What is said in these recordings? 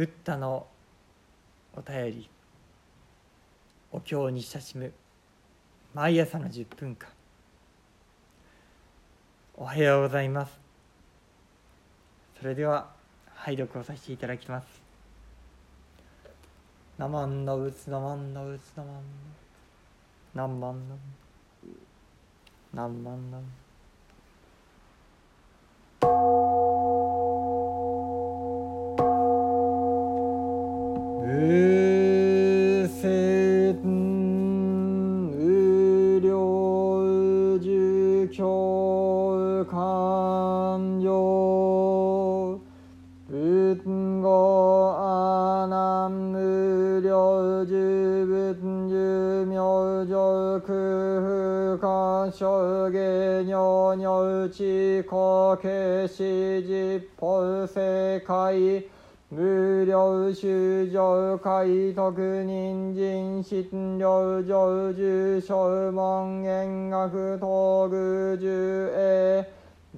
ブッダのお便りお経に親しむ毎朝の10分間。おはようございます。それでは拝読をさせていただきます「ナマンのうつナマンのうつナマンの何万の何万の」修上海徳人参診療上住小門円学東具十栄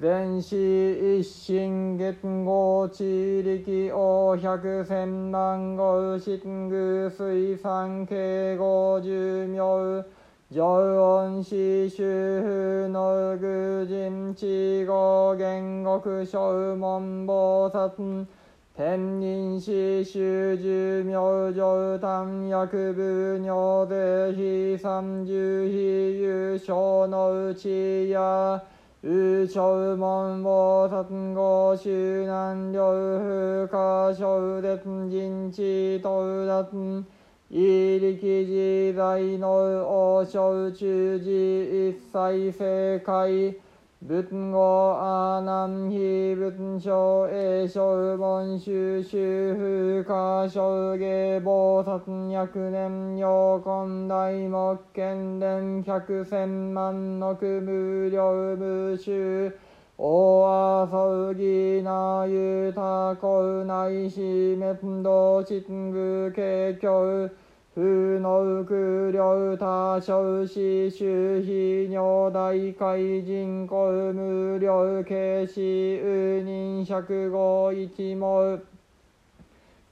全市一心月号地力王百千万号新宮水産慶号寿命常温市周風の愚人地号元国小門菩薩天人死修寿明上丹薬部尿税非三十非優勝のうちや宇宙門菩薩号修南両風化小絶人地到達異力自在の王将中寺一切正解。仏語阿南非仏書英書文修修風化小芸菩薩百年陽根大目剣伝百千万の無料無修大遊ぎなゆたこないし滅道親具景況風の空量多少子周非尿大海人口無料軽視有人百五一毛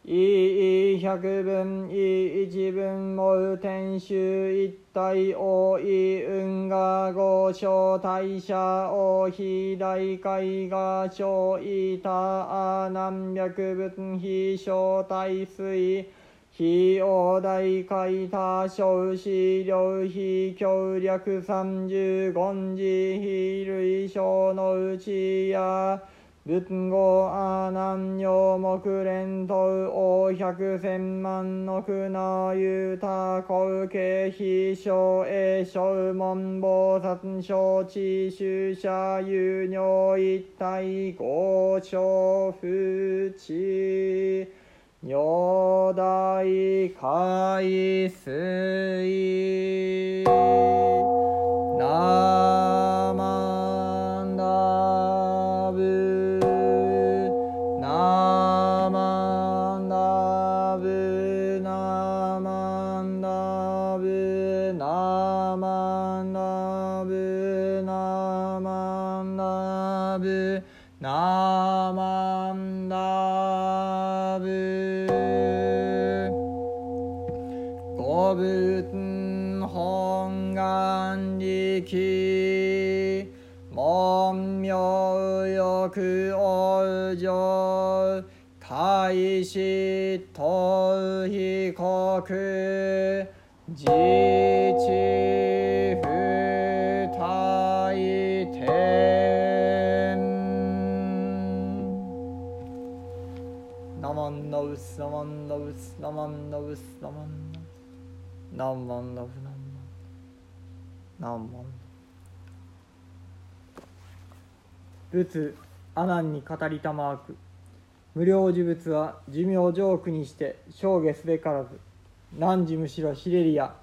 いい百分い一分も天衆一体王位運河五小大社王非大海が小いたあ何百分非小大水非王大海多少資料非協略三十五時非類小のうちや仏語阿南陽木連頭王百千万の船ゆた高慶非小栄小門菩薩小知主者有尿一体五小不知尿大海水五仏本願力門名欲往生開始逃避国自治不大天ナマンノウスナマンノウスナマンノウスナマンノウスナマンノウナマンノウナマンノウ仏阿南に語りたまわく。無料呪物は寿命上苦にして証下すべからず何時むしろひれりや。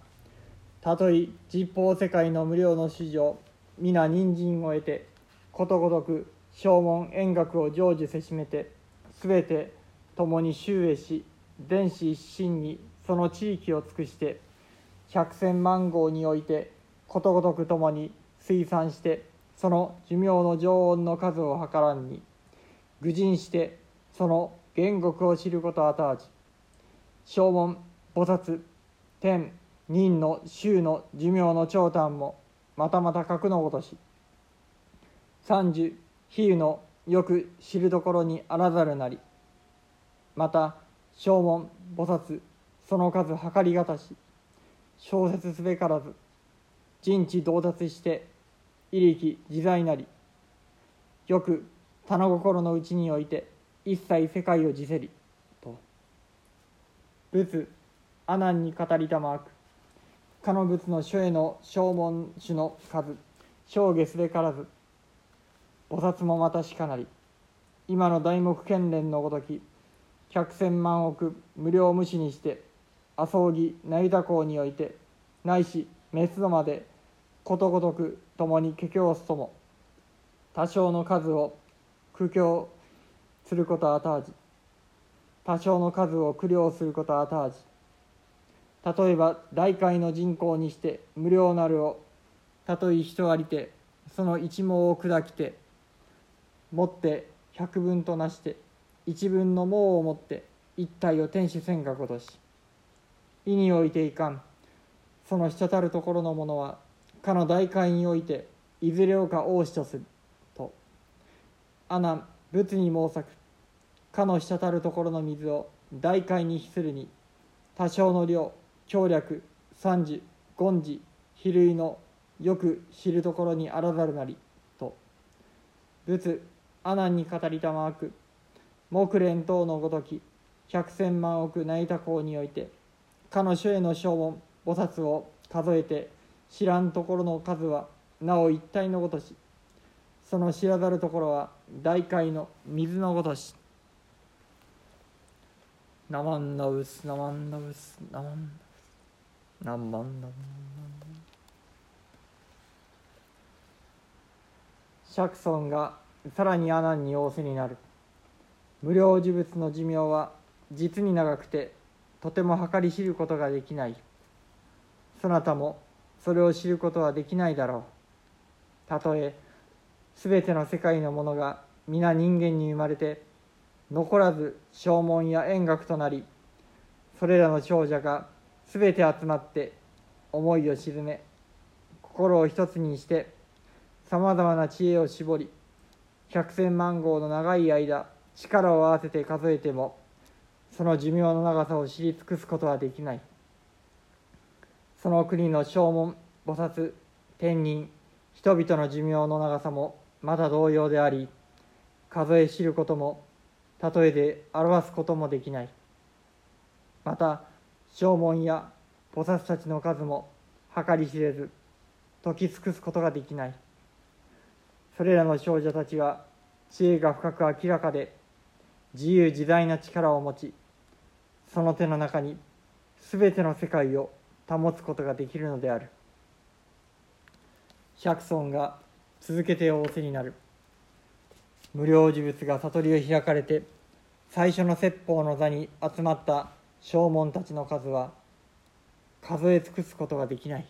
たとえ実法世界の無料の主上皆人参を得てことごとく正門円覚を成就せしめてすべて共に周へし全子一心にその地域を尽くして百千万号においてことごとく共に推算してその寿命の常温の数を計らんに愚人してその原国を知ることあたわち。正門菩薩天人の衆の寿命の長短もまたまた格のごとし。三十比喩のよく知るところにあらざるなり。また正門菩薩その数計りがたし。小説すべからず人知到達して威力自在なりよく棚心のうちにおいて一切世界を辞せりと。仏阿南に語りたまわく。かの仏の書への正門種の数正下すべからず菩薩もまたしかなり。今の大目剣連のごとき百千万億無料無視にして麻生木成田港においてないし滅度までことごとく共に華経すとも多少の数を苦境することあたわじ多少の数を苦慮することあたわじ例えば大海の人口にして無料なるをたとえ人ありてその一毛を砕きて持って百分となして一分の毛を持って一体を天守せんかことし意においていかん。その滴るところのものはかの大海においていずれをか王子とする。と。阿南仏に申さく。かの滴るところの水を大海に比するに多少の量強略三時権時比類のよく知るところにあらざるなり。と。仏阿南に語りたまわく。木蓮等のごとき百千万億内多公においてかの書への証文菩薩を数えて知らんところの数はなお一体のごとしその知らざるところは大海の水のごとし。ナマンナウスナマンナウスナマンナウス。ナマンナウス釈尊がさらに阿南に仰せになる。無料呪物の寿命は実に長くてとても計り知ることができない。そなたもそれを知ることはできないだろう。たとえ全ての世界のものが皆人間に生まれて残らず証文や円楽となりそれらの長者が全て集まって思いを鎮め心を一つにしてさまざまな知恵を絞り百千万号の長い間力を合わせて数えてもその寿命の長さを知り尽くすことはできない。その国の正門菩薩天人人々の寿命の長さもまだ同様であり数え知ることも例えで表すこともできない。また正門や菩薩たちの数も計り知れず解き尽くすことができない。それらの少女たちは知恵が深く明らかで自由自在な力を持ちその手の中に全ての世界を保つことができるのである。釈尊が続けて仰せになる。無料呪物が悟りを開かれて最初の説法の座に集まった正門たちの数は数え尽くすことができない。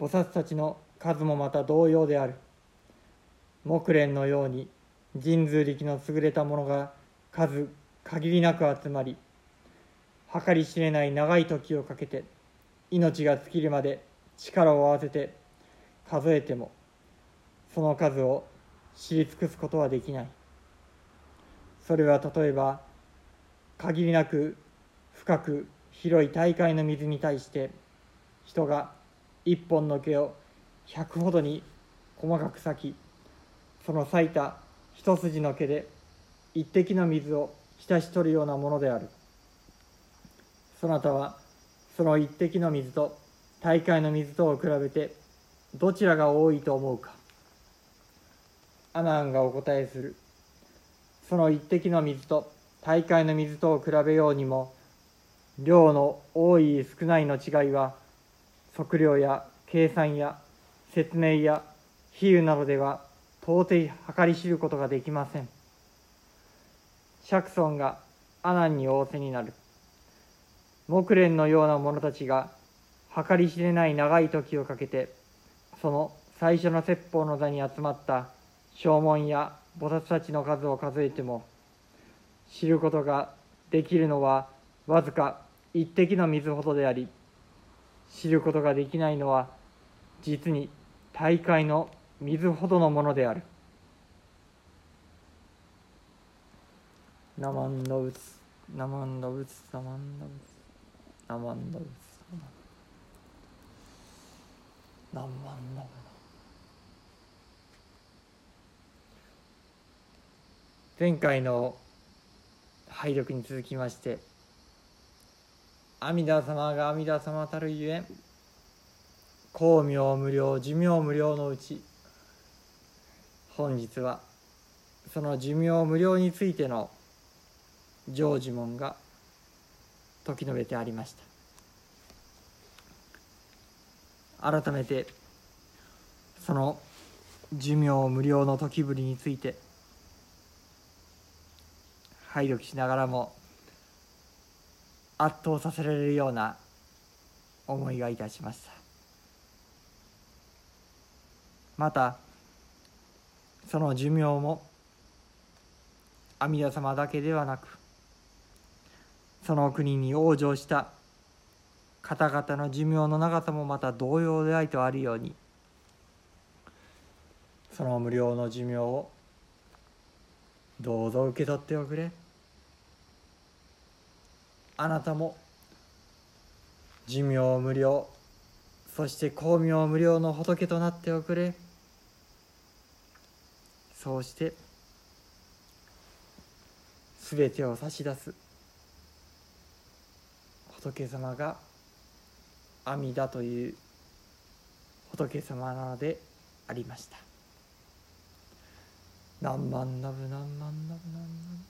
菩薩たちの数もまた同様である。木蓮のように神通力の優れた者が数限りなく集まり計り知れない長い時をかけて命が尽きるまで力を合わせて数えてもその数を知り尽くすことはできない。それは例えば限りなく深く広い大海の水に対して人が一本の毛を百ほどに細かく裂きその裂いた一筋の毛で一滴の水を浸し取るようなものである。そなたはその一滴の水と大海の水とを比べてどちらが多いと思うか。アナンがお答えする。その一滴の水と大海の水とを比べようにも量の多い少ないの違いは測量や計算や説明や比喩などでは到底計り知ることができません。釈尊が阿南に仰せになる木蓮のような者たちが計り知れない長い時をかけてその最初の説法の座に集まった正門や菩薩たちの数を数えても知ることができるのはわずか一滴の水ほどであり知ることができないのは実に大海の水ほどのものである。ナマンドウツナマンドウツナマンドウツナマンドウツナマンドウツ前回の拝読に続きまして阿弥陀様が阿弥陀様たるゆえ光明無料寿命無料のうち本日はその寿命無料についての常呪文が説き述べてありました。改めてその寿命無料の時ぶりについて拝読しながらも圧倒させられるような思いがいたしました。またその寿命も阿弥陀様だけではなくその国に往生した方々の寿命の長さもまた同様でありとあるようにその無料の寿命をどうぞ受け取っておくれ。あなたも寿命無料そして光明無料の仏となっておくれ。そうして全てを差し出す。仏様が阿弥陀という仏様なのでありました。何万ナブ何万ナブ何万